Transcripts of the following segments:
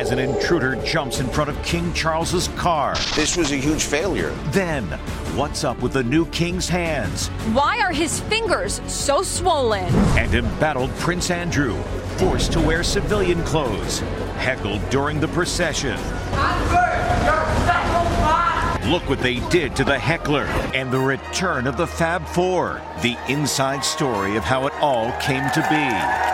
as an intruder jumps in front of King Charles's car. This was a huge failure. Then, what's up with the new king's hands? Why are his fingers so swollen? And embattled Prince Andrew, forced to wear civilian clothes, heckled during the procession. Look what they did to the heckler and the return of the Fab Four. The inside story of how it all came to be.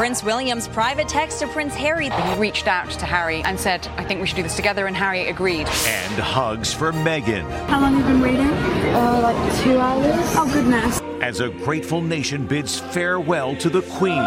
Prince William's private text to Prince Harry. He reached out to Harry and said, I think we should do this together, and Harry agreed. And hugs for Meghan. How long have you been waiting? Uh, like two hours. Oh, goodness. As a grateful nation bids farewell to the Queen.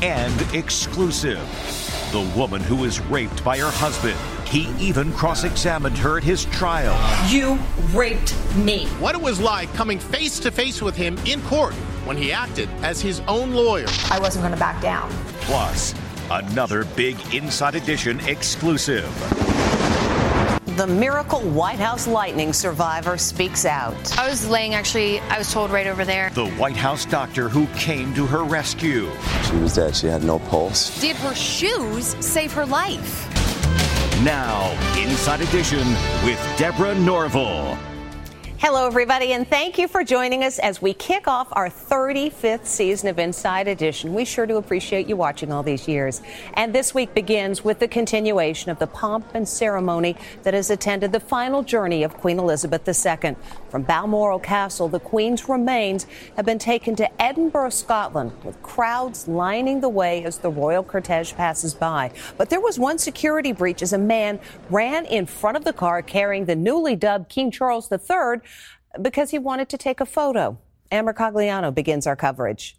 And exclusive. The woman who was raped by her husband. He even cross examined her at his trial. You raped me. What it was like coming face to face with him in court when he acted as his own lawyer. I wasn't going to back down. Plus, another big Inside Edition exclusive. The miracle White House lightning survivor speaks out. I was laying actually, I was told right over there. The White House doctor who came to her rescue. She was dead. She had no pulse. Did her shoes save her life? Now, Inside Edition with Deborah Norville. Hello, everybody, and thank you for joining us as we kick off our 35th season of Inside Edition. We sure do appreciate you watching all these years. And this week begins with the continuation of the pomp and ceremony that has attended the final journey of Queen Elizabeth II. From Balmoral Castle, the Queen's remains have been taken to Edinburgh, Scotland, with crowds lining the way as the royal cortege passes by. But there was one security breach as a man ran in front of the car carrying the newly dubbed King Charles III because he wanted to take a photo. Ann Mercogliano begins our coverage.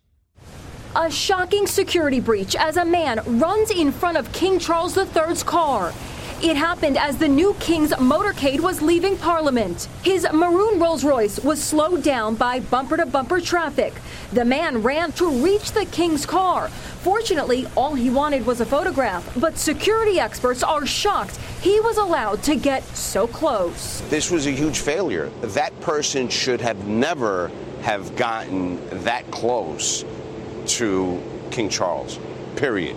A shocking security breach as a man runs in front of King Charles III's car. It happened as the new king's motorcade was leaving Parliament. His maroon Rolls Royce was slowed down by bumper to bumper traffic. The man ran to reach the king's car. Fortunately, all he wanted was a photograph, but security experts are shocked he was allowed to get so close. This was a huge failure. That person should have never have gotten that close to King Charles. Period.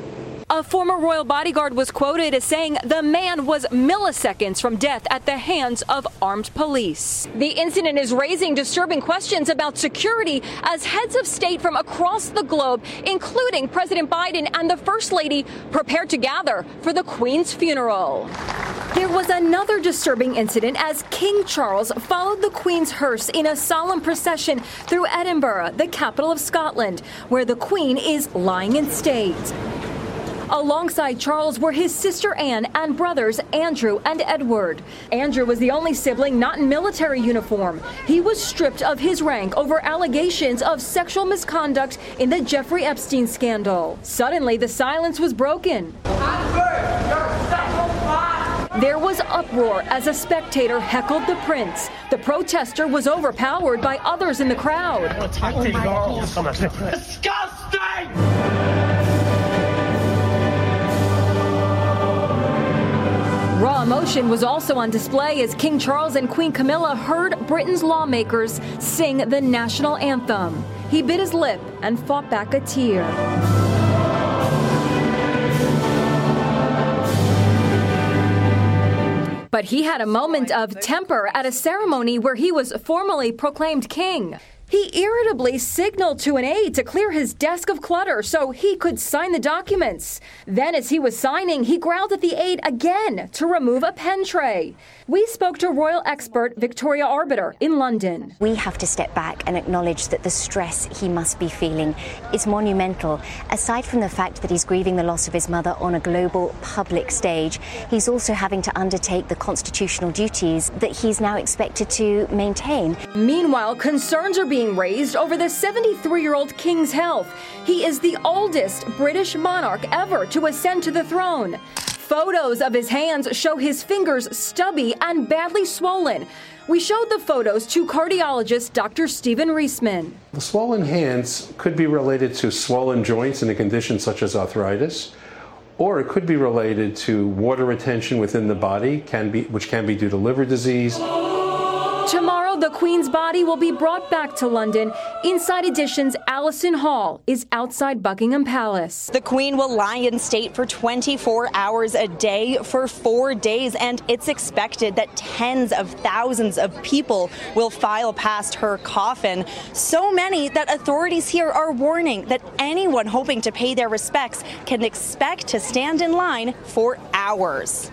A former royal bodyguard was quoted as saying the man was milliseconds from death at the hands of armed police. The incident is raising disturbing questions about security as heads of state from across the globe, including President Biden and the First Lady, prepare to gather for the Queen's funeral. There was another disturbing incident as King Charles followed the Queen's hearse in a solemn procession through Edinburgh, the capital of Scotland, where the Queen is lying in state. Alongside Charles were his sister Anne and brothers Andrew and Edward. Andrew was the only sibling not in military uniform. He was stripped of his rank over allegations of sexual misconduct in the Jeffrey Epstein scandal. Suddenly, the silence was broken. There was uproar as a spectator heckled the prince. The protester was overpowered by others in the crowd. Raw emotion was also on display as King Charles and Queen Camilla heard Britain's lawmakers sing the national anthem. He bit his lip and fought back a tear. But he had a moment of temper at a ceremony where he was formally proclaimed king. He irritably signaled to an aide to clear his desk of clutter so he could sign the documents. Then, as he was signing, he growled at the aide again to remove a pen tray. We spoke to royal expert Victoria Arbiter in London. We have to step back and acknowledge that the stress he must be feeling is monumental. Aside from the fact that he's grieving the loss of his mother on a global public stage, he's also having to undertake the constitutional duties that he's now expected to maintain. Meanwhile, concerns are being raised over the 73 year old king's health. He is the oldest British monarch ever to ascend to the throne. Photos of his hands show his fingers stubby and badly swollen. We showed the photos to cardiologist Dr. Stephen Reisman. The swollen hands could be related to swollen joints in a condition such as arthritis, or it could be related to water retention within the body, can be, which can be due to liver disease. Tomorrow, the Queen's body will be brought back to London. Inside Edition's Allison Hall is outside Buckingham Palace. The Queen will lie in state for 24 hours a day for four days, and it's expected that tens of thousands of people will file past her coffin. So many that authorities here are warning that anyone hoping to pay their respects can expect to stand in line for hours.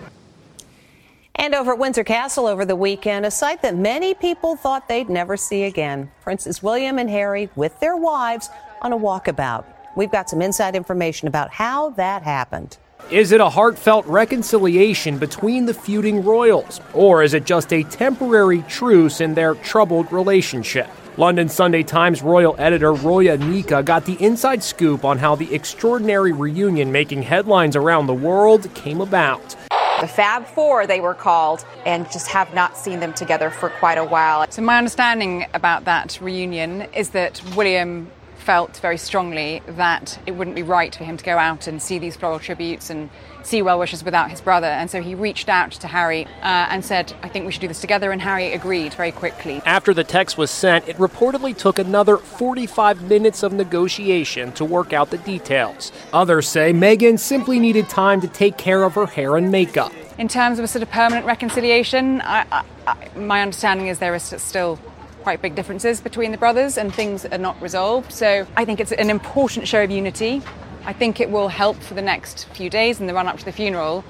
And over at Windsor Castle over the weekend, a sight that many people thought they'd never see again. Princes William and Harry with their wives on a walkabout. We've got some inside information about how that happened. Is it a heartfelt reconciliation between the feuding royals, or is it just a temporary truce in their troubled relationship? London Sunday Times royal editor Roya Nikkhah got the inside scoop on how the extraordinary reunion making headlines around the world came about. The Fab Four, they were called, and just have not seen them together for quite a while. So, my understanding about that reunion is that William felt very strongly that it wouldn't be right for him to go out and see these floral tributes and see well wishes without his brother. And so he reached out to Harry uh, and said, I think we should do this together. And Harry agreed very quickly. After the text was sent, it reportedly took another 45 minutes of negotiation to work out the details. Others say Meghan simply needed time to take care of her hair and makeup. In terms of a sort of permanent reconciliation, I, I, I, my understanding is there is still quite big differences between the brothers and things are not resolved. So I think it's an important show of unity. I think it will help for the next few days in the run up to the funeral,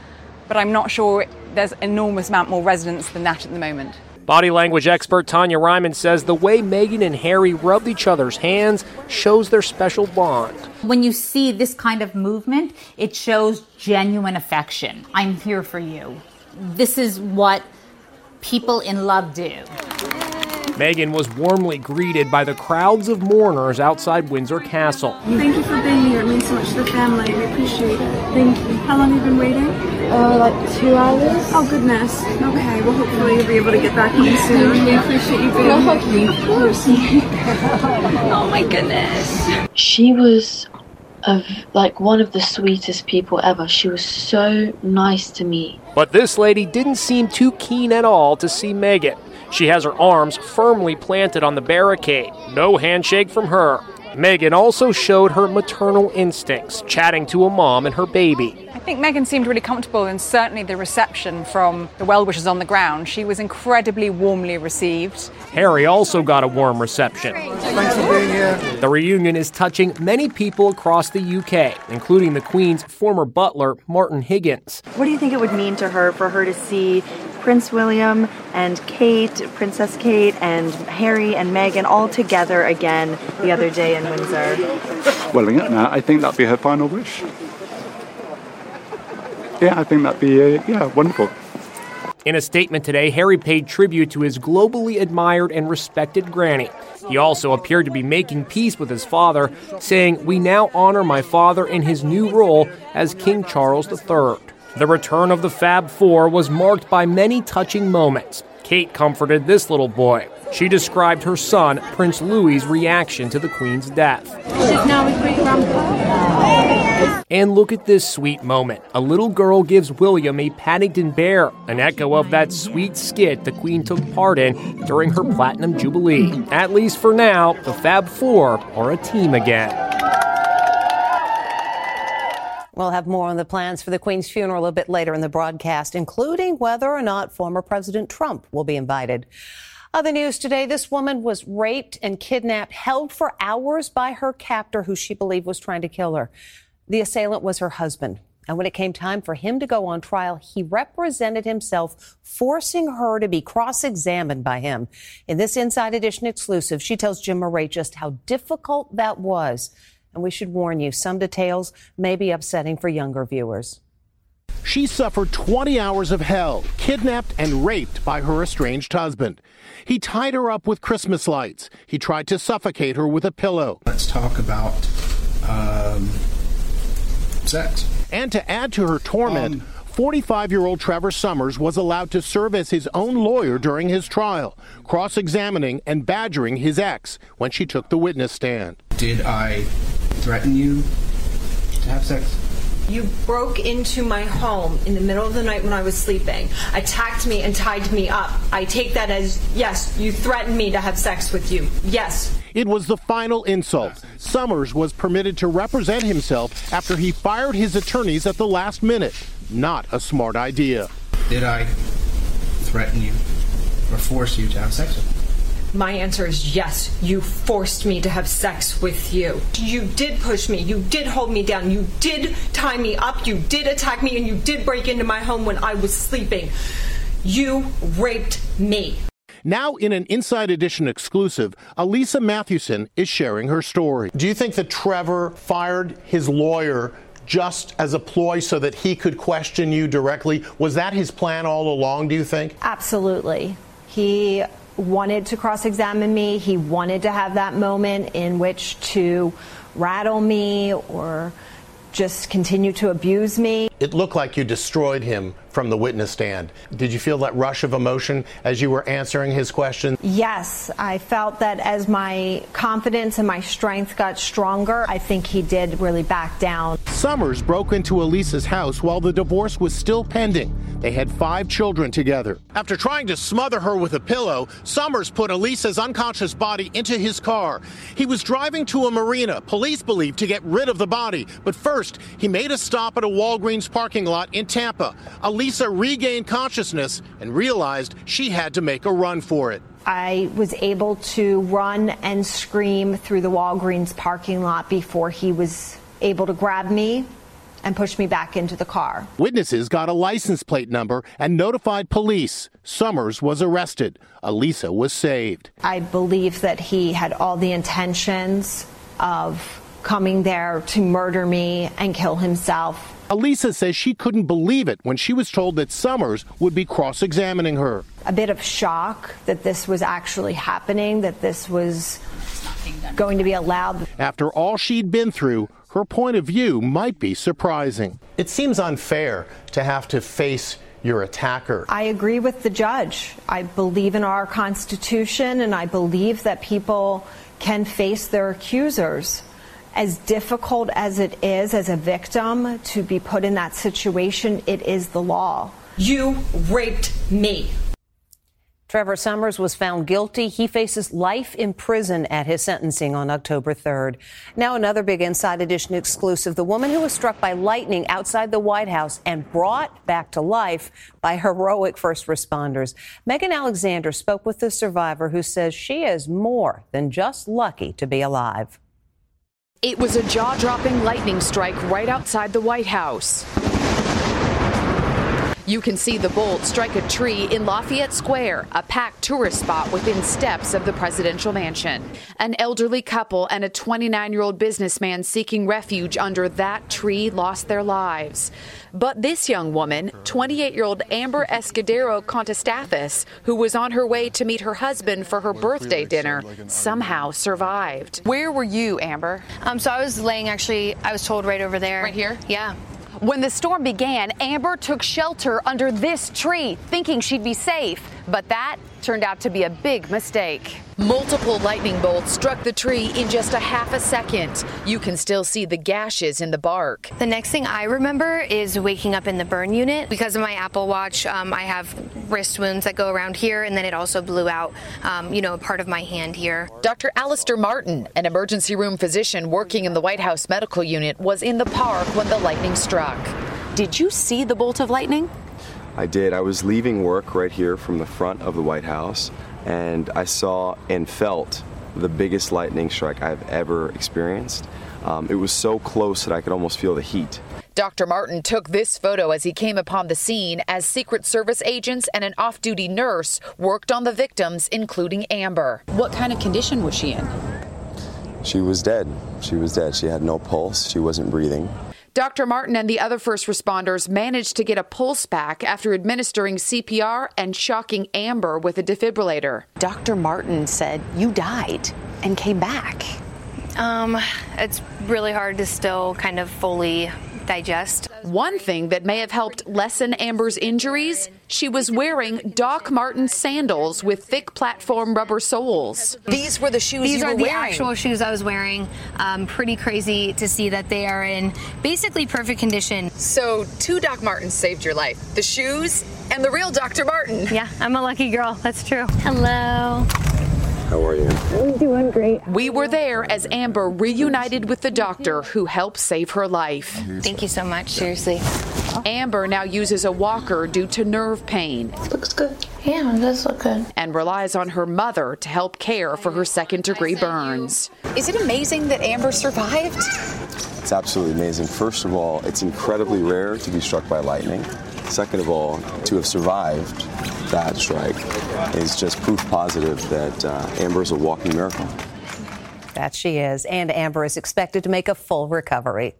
but I'm not sure there's enormous amount more resonance than that at the moment. Body language expert Tonya Reiman says the way Meghan and Harry rubbed each other's hands shows their special bond. When you see this kind of movement, it shows genuine affection. I'm here for you. This is what people in love do. Meghan was warmly greeted by the crowds of mourners outside Windsor Castle. Thank you for being here. It means so much to the family. We appreciate it. Thank you. How long have you been waiting? Uh, like two hours. Oh, goodness. Okay, well, hopefully you'll be able to get back home soon. We appreciate you being here. Of course. oh, my goodness. She was of like one of the sweetest people ever. She was so nice to me. But this lady didn't seem too keen at all to see Meghan. She has her arms firmly planted on the barricade. No handshake from her. Meghan also showed her maternal instincts, chatting to a mom and her baby. I think Meghan seemed really comfortable, and certainly the reception from the well wishers on the ground. She was incredibly warmly received. Harry also got a warm reception. Thanks for being here. The reunion is touching many people across the UK, including the Queen's former butler, Martin Higgins. What do you think it would mean to her for her to see Prince William and Kate, Princess Kate, and Harry and Meghan all together again the other day in Windsor. Well, yeah, I think that'd be her final wish. Yeah, I think that'd be uh, yeah wonderful. In a statement today, Harry paid tribute to his globally admired and respected granny. He also appeared to be making peace with his father, saying, We now honor my father in his new role as King Charles III. The return of the Fab Four was marked by many touching moments. Kate comforted this little boy. She described her son, Prince Louis's reaction to the Queen's death. She's now with grandpa. And look at this sweet moment. A little girl gives William a Paddington bear, an echo of that sweet skit the Queen took part in during her Platinum Jubilee. At least for now, the Fab Four are a team again. We'll have more on the plans for the Queen's funeral a bit later in the broadcast, including whether or not former President Trump will be invited. Other news today this woman was raped and kidnapped, held for hours by her captor, who she believed was trying to kill her. The assailant was her husband. And when it came time for him to go on trial, he represented himself, forcing her to be cross examined by him. In this Inside Edition exclusive, she tells Jim Moret just how difficult that was. And we should warn you, some details may be upsetting for younger viewers. She suffered 20 hours of hell, kidnapped and raped by her estranged husband. He tied her up with Christmas lights. He tried to suffocate her with a pillow. Let's talk about um, sex. And to add to her torment, 45 year old Trevor Summers was allowed to serve as his own lawyer during his trial, cross examining and badgering his ex when she took the witness stand. Did I threaten you to have sex? You broke into my home in the middle of the night when I was sleeping, attacked me, and tied me up. I take that as yes, you threatened me to have sex with you. Yes. It was the final insult. Summers was permitted to represent himself after he fired his attorneys at the last minute. Not a smart idea. Did I threaten you or force you to have sex with me? My answer is yes. You forced me to have sex with you. You did push me. You did hold me down. You did tie me up. You did attack me. And you did break into my home when I was sleeping. You raped me. Now, in an Inside Edition exclusive, Elisa Mathewson is sharing her story. Do you think that Trevor fired his lawyer just as a ploy so that he could question you directly? Was that his plan all along, do you think? Absolutely. He wanted to cross examine me. He wanted to have that moment in which to rattle me or just continue to abuse me. It looked like you destroyed him from the witness stand. Did you feel that rush of emotion as you were answering his question? Yes, I felt that as my confidence and my strength got stronger, I think he did really back down. Summers broke into Elisa's house while the divorce was still pending. They had five children together. After trying to smother her with a pillow, Summers put Elisa's unconscious body into his car. He was driving to a marina, police believe, to get rid of the body. But first, he made a stop at a Walgreens parking lot in Tampa. Elisa regained consciousness and realized she had to make a run for it. I was able to run and scream through the Walgreens parking lot before he was able to grab me and push me back into the car. Witnesses got a license plate number and notified police. Summers was arrested. Elisa was saved. I believe that he had all the intentions of coming there to murder me and kill himself. Elisa says she couldn't believe it when she was told that Summers would be cross examining her. A bit of shock that this was actually happening, that this was going to be allowed. After all she'd been through, her point of view might be surprising. It seems unfair to have to face your attacker. I agree with the judge. I believe in our Constitution and I believe that people can face their accusers. As difficult as it is as a victim to be put in that situation, it is the law. You raped me. Trevor Summers was found guilty. He faces life in prison at his sentencing on October 3rd. Now, another big Inside Edition exclusive. The woman who was struck by lightning outside the White House and brought back to life by heroic first responders. Megan Alexander spoke with the survivor who says she is more than just lucky to be alive. It was a jaw dropping lightning strike right outside the White House. You can see the bolt strike a tree in Lafayette Square, a packed tourist spot within steps of the presidential mansion. An elderly couple and a 29 year old businessman seeking refuge under that tree lost their lives. But this young woman, 28 year old Amber Escudero Kontostathis, who was on her way to meet her husband for her birthday dinner, somehow survived. Where were you, Amber? Um, so I was laying actually, I was told right over there. Right here? Yeah. When the storm began, Amber took shelter under this tree, thinking she'd be safe. But that turned out to be a big mistake. Multiple lightning bolts struck the tree in just a half a second. You can still see the gashes in the bark. The next thing I remember is waking up in the burn unit. Because of my Apple Watch, um, I have wrist wounds that go around here, and then it also blew out, um, you know, a part of my hand here. Dr. Alistair Martin, an emergency room physician working in the White House medical unit, was in the park when the lightning struck. Did you see the bolt of lightning? I did. I was leaving work right here from the front of the White House, and I saw and felt the biggest lightning strike I've ever experienced. Um, it was so close that I could almost feel the heat. Dr. Martin took this photo as he came upon the scene as Secret Service agents and an off duty nurse worked on the victims, including Amber. What kind of condition was she in? She was dead. She was dead. She had no pulse. She wasn't breathing. Dr. Martin and the other first responders managed to get a pulse back after administering CPR and shocking Amber with a defibrillator. Dr. Martin said you died and came back. Um, it's really hard to still kind of fully digest. One thing that may have helped lessen Amber's injuries, she was wearing Doc Marten sandals with thick platform rubber soles. These were the shoes These you are were the wearing. actual shoes I was wearing. Um, pretty crazy to see that they are in basically perfect condition. So, two Doc Martens saved your life the shoes and the real Dr. Martin. Yeah, I'm a lucky girl. That's true. Hello. How are you? I'm doing great. We were there as Amber reunited with the doctor who helped save her life. Mm-hmm. Thank you so much. Seriously. Amber now uses a walker due to nerve pain. Looks good. Yeah, it does look good. And relies on her mother to help care for her second degree burns. Is it amazing that Amber survived? It's absolutely amazing. First of all, it's incredibly rare to be struck by lightning. Second of all, to have survived that strike is just proof positive that uh, Amber is a walking miracle. That she is. And Amber is expected to make a full recovery.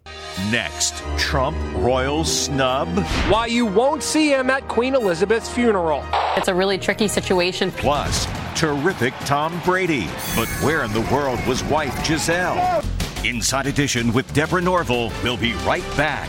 Next, Trump royal snub. Why you won't see him at Queen Elizabeth's funeral. It's a really tricky situation. Plus, terrific Tom Brady. But where in the world was wife Gisele? Inside Edition with Deborah Norville. We'll be right back.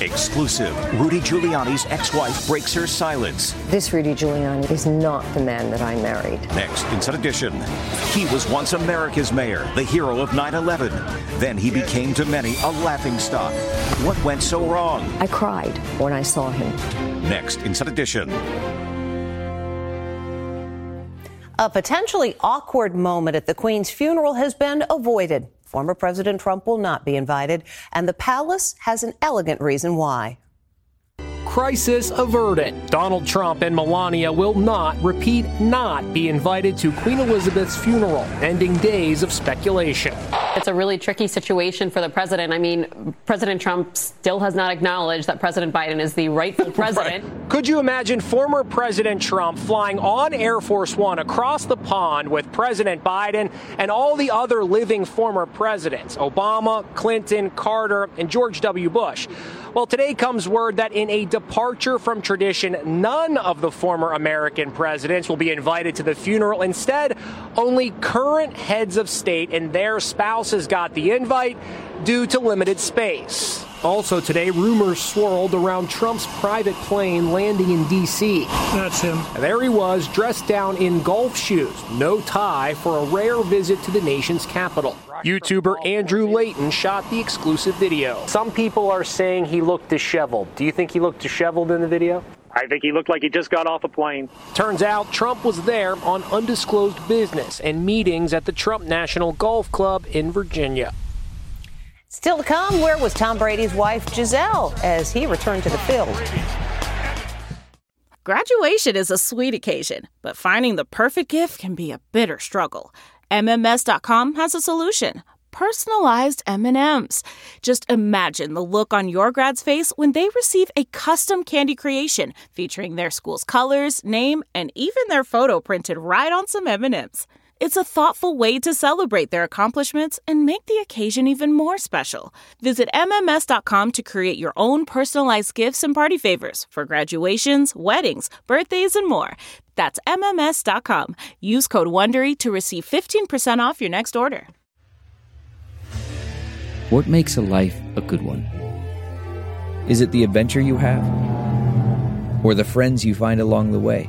Exclusive. Rudy Giuliani's ex-wife breaks her silence. This Rudy Giuliani is not the man that I married. Next, Inside Edition. He was once America's mayor, the hero of 9-11. Then he became to many a laughingstock. What went so wrong? I cried when I saw him. Next, Inside Edition. A potentially awkward moment at the Queen's funeral has been avoided. Former President Trump will not be invited, and the palace has an elegant reason why. Crisis averted. Donald Trump and Melania will not, repeat, not be invited to Queen Elizabeth's funeral, ending days of speculation. It's a really tricky situation for the president. I mean, President Trump still has not acknowledged that President Biden is the rightful president. Right. Could you imagine former President Trump flying on Air Force One across the pond with President Biden and all the other living former presidents Obama, Clinton, Carter, and George W. Bush? Well, today comes word that in a departure from tradition, none of the former American presidents will be invited to the funeral. Instead, only current heads of state and their spouses got the invite due to limited space. Also today, rumors swirled around Trump's private plane landing in D.C. That's him. There he was, dressed down in golf shoes, no tie, for a rare visit to the nation's capital. YouTuber Andrew Layton shot the exclusive video. Some people are saying he looked disheveled. Do you think he looked disheveled in the video? I think he looked like he just got off a plane. Turns out Trump was there on undisclosed business and meetings at the Trump National Golf Club in Virginia. Still to come, where was Tom Brady's wife Gisele as he returned to the field? Graduation is a sweet occasion, but finding the perfect gift can be a bitter struggle. MMS.com has a solution. Personalized M&Ms. Just imagine the look on your grad's face when they receive a custom candy creation featuring their school's colors, name, and even their photo printed right on some M&Ms. It's a thoughtful way to celebrate their accomplishments and make the occasion even more special. Visit MMS.com to create your own personalized gifts and party favors for graduations, weddings, birthdays, and more. That's MMS.com. Use code WONDERY to receive 15% off your next order. What makes a life a good one? Is it the adventure you have? Or the friends you find along the way?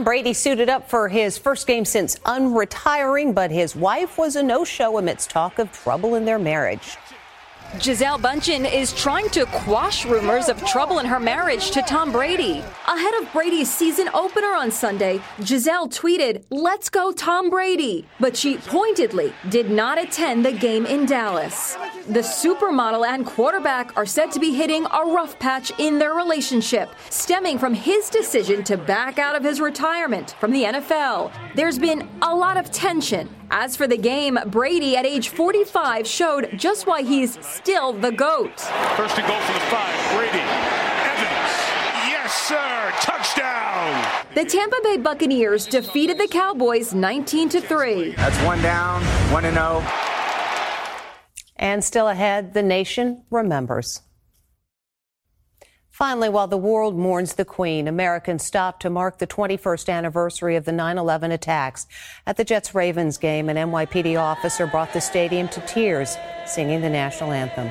Tom Brady suited up for his first game since unretiring, but his wife was a no show amidst talk of trouble in their marriage. Gisele Bundchen is trying to quash rumors of trouble in her marriage to Tom Brady. Ahead of Brady's season opener on Sunday, Gisele tweeted, Let's go, Tom Brady. But she pointedly did not attend the game in Dallas. The supermodel and quarterback are said to be hitting a rough patch in their relationship, stemming from his decision to back out of his retirement from the NFL. There's been a lot of tension. As for the game, Brady at age 45 showed just why he's still the GOAT. First and goal for the five. Brady. Evans. Yes, sir. Touchdown. The Tampa Bay Buccaneers defeated the Cowboys 19 to 3. That's one down, 1 to 0. And still ahead, the nation remembers. Finally, while the world mourns the Queen, Americans stop to mark the 21st anniversary of the 9 11 attacks. At the Jets Ravens game, an NYPD officer brought the stadium to tears, singing the national anthem.